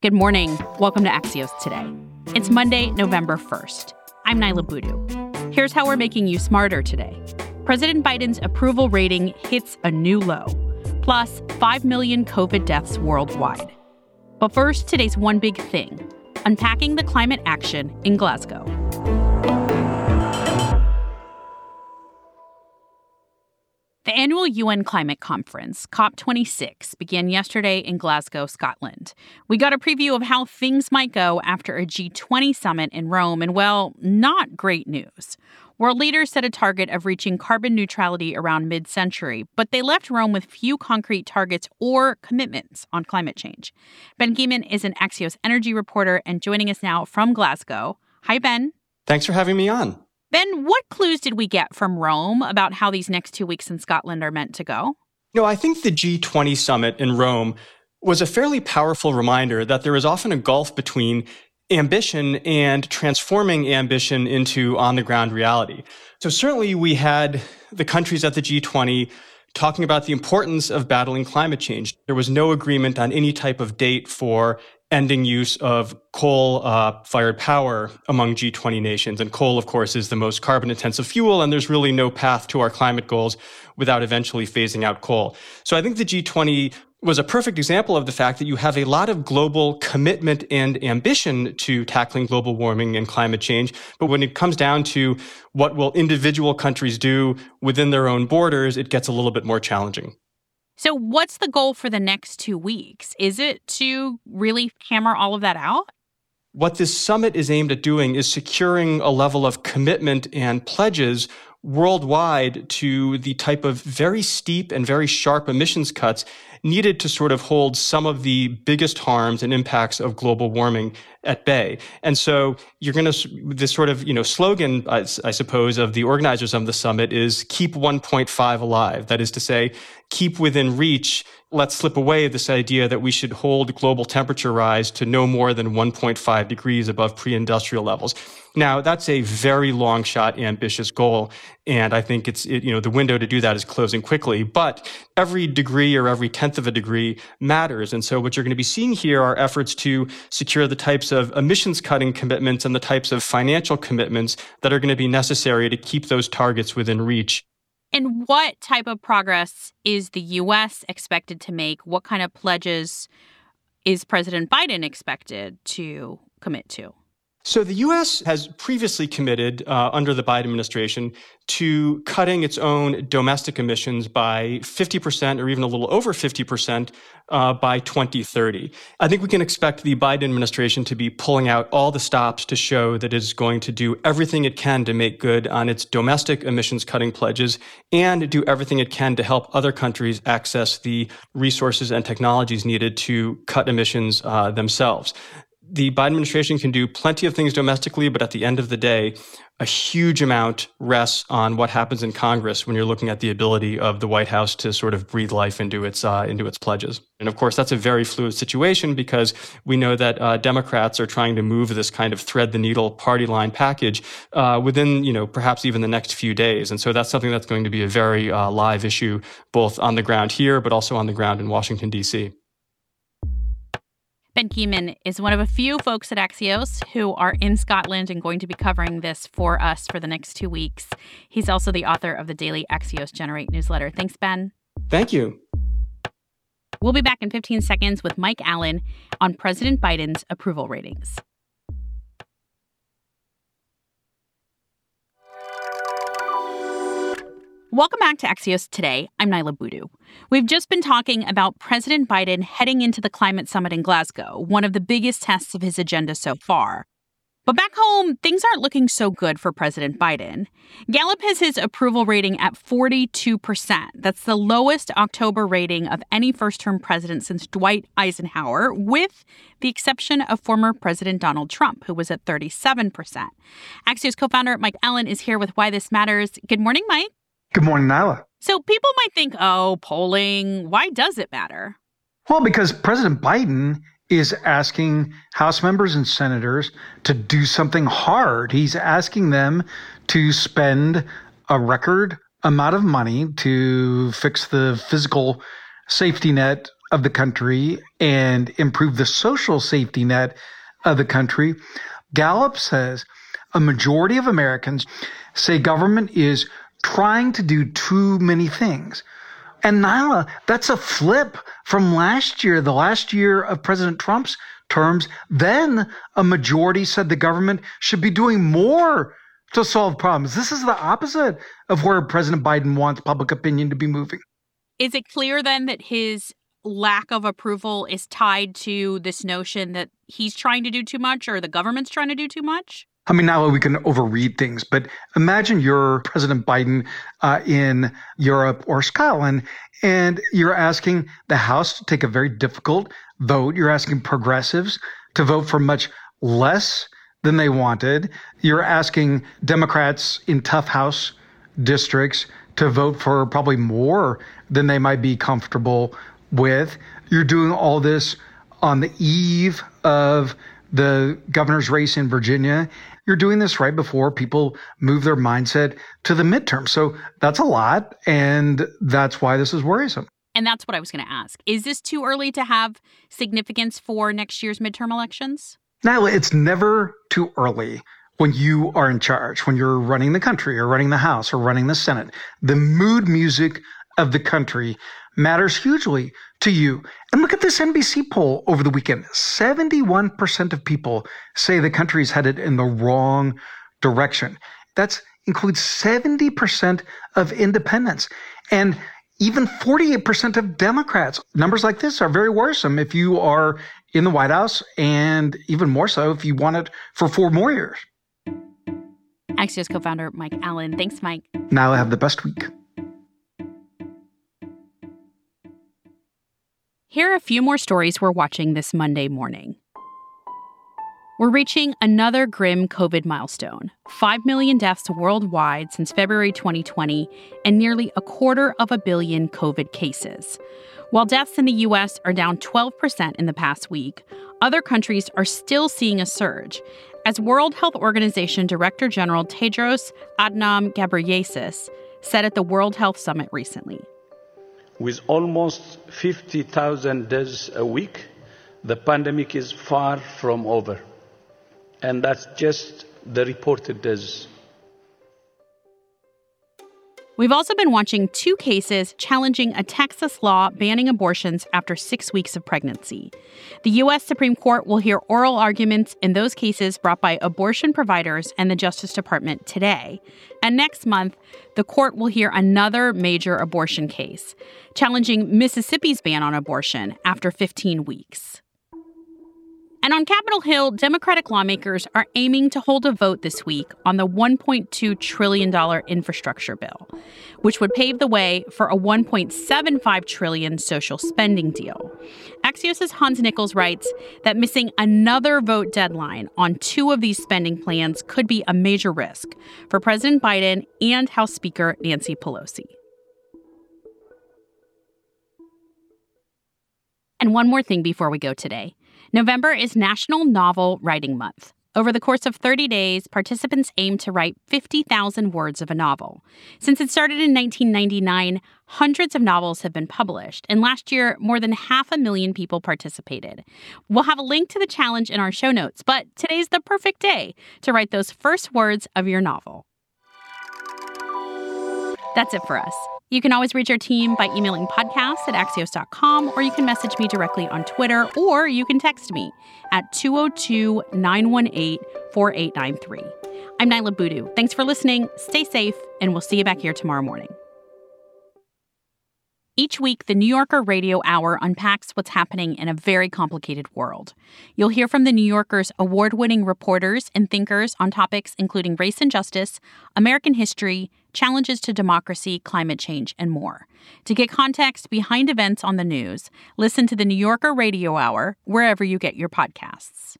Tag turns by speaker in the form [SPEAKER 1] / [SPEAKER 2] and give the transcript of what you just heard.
[SPEAKER 1] Good morning. Welcome to Axios Today. It's Monday, November 1st. I'm Niala Boodhoo. Here's how we're making you smarter today. President Biden's approval rating hits a new low, plus 5 million COVID deaths worldwide. But first, today's one big thing unpacking the climate action in Glasgow. The annual UN Climate Conference, COP26, began yesterday in Glasgow, Scotland. We got a preview of how things might go after a G20 summit in Rome, and well, not great news. World leaders set a target of reaching carbon neutrality around mid century, but they left Rome with few concrete targets or commitments on climate change. Ben Geman is an Axios energy reporter and joining us now from Glasgow. Hi, Ben.
[SPEAKER 2] Thanks for having me on.
[SPEAKER 1] Ben, what clues did we get from Rome about how these next two weeks in Scotland are meant to go?
[SPEAKER 2] You know, I think the G20 summit in Rome was a fairly powerful reminder that there is often a gulf between ambition and transforming ambition into on the ground reality. So certainly we had the countries at the G20 talking about the importance of battling climate change. There was no agreement on any type of date for ending use of coal uh, fired power among G20 nations. And coal, of course, is the most carbon intensive fuel, and there's really no path to our climate goals without eventually phasing out coal. So I think the G20 was a perfect example of the fact that you have a lot of global commitment and ambition to tackling global warming and climate change. But when it comes down to what will individual countries do within their own borders, it gets a little bit more challenging.
[SPEAKER 1] So, what's the goal for the next two weeks? Is it to really hammer all of that out?
[SPEAKER 2] What this summit is aimed at doing is securing a level of commitment and pledges worldwide to the type of very steep and very sharp emissions cuts needed to sort of hold some of the biggest harms and impacts of global warming at bay. And so you're going to, this sort of, you know, slogan, I, I, suppose, of the organizers of the summit is keep 1.5 alive. That is to say, keep within reach let's slip away this idea that we should hold global temperature rise to no more than 1.5 degrees above pre-industrial levels. Now, that's a very long shot, ambitious goal. And I think it's, it, you know, the window to do that is closing quickly. But every degree or every tenth of a degree matters. And so what you're going to be seeing here are efforts to secure the types of emissions cutting commitments and the types of financial commitments that are going to be necessary to keep those targets within reach.
[SPEAKER 1] And what type of progress is the U.S. expected to make? What kind of pledges is President Biden expected to commit to?
[SPEAKER 2] So the U.S. has previously committed uh, under the Biden administration to cutting its own domestic emissions by 50% or even a little over 50% uh, by 2030. I think we can expect the Biden administration to be pulling out all the stops to show that it is going to do everything it can to make good on its domestic emissions cutting pledges and do everything it can to help other countries access the resources and technologies needed to cut emissions uh, themselves the Biden administration can do plenty of things domestically, but at the end of the day, a huge amount rests on what happens in Congress when you're looking at the ability of the White House to sort of breathe life into its uh, into its pledges. And of course, that's a very fluid situation because we know that uh, Democrats are trying to move this kind of thread the needle party line package uh, within you know perhaps even the next few days. And so that's something that's going to be a very uh, live issue both on the ground here, but also on the ground in Washington D.C.
[SPEAKER 1] Ben Geman is one of a few folks at Axios who are in Scotland and going to be covering this for us for the next two weeks. He's also the author of the daily Axios Generate newsletter. Thanks, Ben.
[SPEAKER 2] Thank you.
[SPEAKER 1] We'll be back in 15 seconds with Mike Allen on President Biden's approval ratings. Welcome back to Axios Today. I'm Niala Boodhoo. We've just been talking about President Biden heading into the climate summit in Glasgow, one of the biggest tests of his agenda so far. But back home, things aren't looking so good for President Biden. Gallup has his approval rating at 42%. That's the lowest October rating of any first term president since Dwight Eisenhower, with the exception of former President Donald Trump, who was at 37%. Axios co founder Mike Allen is here with Why This Matters. Good morning, Mike.
[SPEAKER 3] Good morning, Niala.
[SPEAKER 1] So people might think, oh, polling, why does it matter?
[SPEAKER 3] Well, because President Biden is asking House members and senators to do something hard. He's asking them to spend a record amount of money to fix the physical safety net of the country and improve the social safety net of the country, Gallup says a majority of Americans say government is trying to do too many things. And Niala, that's a flip from last year, the last year of President Trump's terms. Then a majority said the government should be doing more to solve problems. This is the opposite of where President Biden wants public opinion to be moving.
[SPEAKER 1] Is it clear then that his lack of approval is tied to this notion that he's trying to do too much or the government's trying to do too much?
[SPEAKER 3] I mean, now we can overread things, but imagine you're President Biden uh, in Europe or Scotland, and you're asking the House to take a very difficult vote. You're asking progressives to vote for much less than they wanted. You're asking Democrats in tough House districts to vote for probably more than they might be comfortable with. You're doing all this on the eve of the governor's race in Virginia. You're doing this right before people move their mindset to the midterm. So that's a lot. And that's why this is worrisome.
[SPEAKER 1] And that's what I was going to ask. Is this too early to have significance for next year's midterm elections?
[SPEAKER 3] Now, it's never too early when you are in charge, when you're running the country or running the House or running the Senate. The mood music of the country matters hugely to you. And look at this NBC poll over the weekend 71% of people say the country is headed in the wrong direction. That includes 70% of independents and even 48% of Democrats. Numbers like this are very worrisome if you are in the White House, and even more so if you want it for four more years.
[SPEAKER 1] Axios co founder Mike Allen. Thanks, Mike.
[SPEAKER 3] Now I have the best week.
[SPEAKER 1] Here are a few more stories we're watching this Monday morning. We're reaching another grim COVID milestone 5 million deaths worldwide since February 2020, and nearly a quarter of a billion COVID cases. While deaths in the U.S. are down 12% in the past week, other countries are still seeing a surge, as World Health Organization Director General Tedros Adhanom Ghebreyesus said at the World Health Summit recently.
[SPEAKER 4] With almost 50,000 deaths a week, the pandemic is far from over. And that's just the reported deaths.
[SPEAKER 1] We've also been watching two cases challenging a Texas law banning abortions after six weeks of pregnancy. The U.S. Supreme Court will hear oral arguments in those cases brought by abortion providers and the Justice Department today. And next month, the court will hear another major abortion case, challenging Mississippi's ban on abortion after 15 weeks. And on Capitol Hill, Democratic lawmakers are aiming to hold a vote this week on the $1.2 trillion infrastructure bill, which would pave the way for a 1.75 trillion social spending deal. Axios' Hans Nichols writes that missing another vote deadline on two of these spending plans could be a major risk for President Biden and House Speaker Nancy Pelosi. And one more thing before we go today. November is National Novel Writing Month. Over the course of 30 days, participants aim to write 50,000 words of a novel. Since it started in 1999, hundreds of novels have been published, and last year, more than half a million people participated. We'll have a link to the challenge in our show notes, but today's the perfect day to write those first words of your novel. That's it for us. You can always reach our team by emailing podcast at axios.com, or you can message me directly on Twitter, or you can text me at 202 918 4893. I'm Niala Boodhoo. Thanks for listening. Stay safe, and we'll see you back here tomorrow morning. Each week, the New Yorker Radio Hour unpacks what's happening in a very complicated world. You'll hear from the New Yorker's award winning reporters and thinkers on topics including race and justice, American history, challenges to democracy, climate change, and more. To get context behind events on the news, listen to the New Yorker Radio Hour wherever you get your podcasts.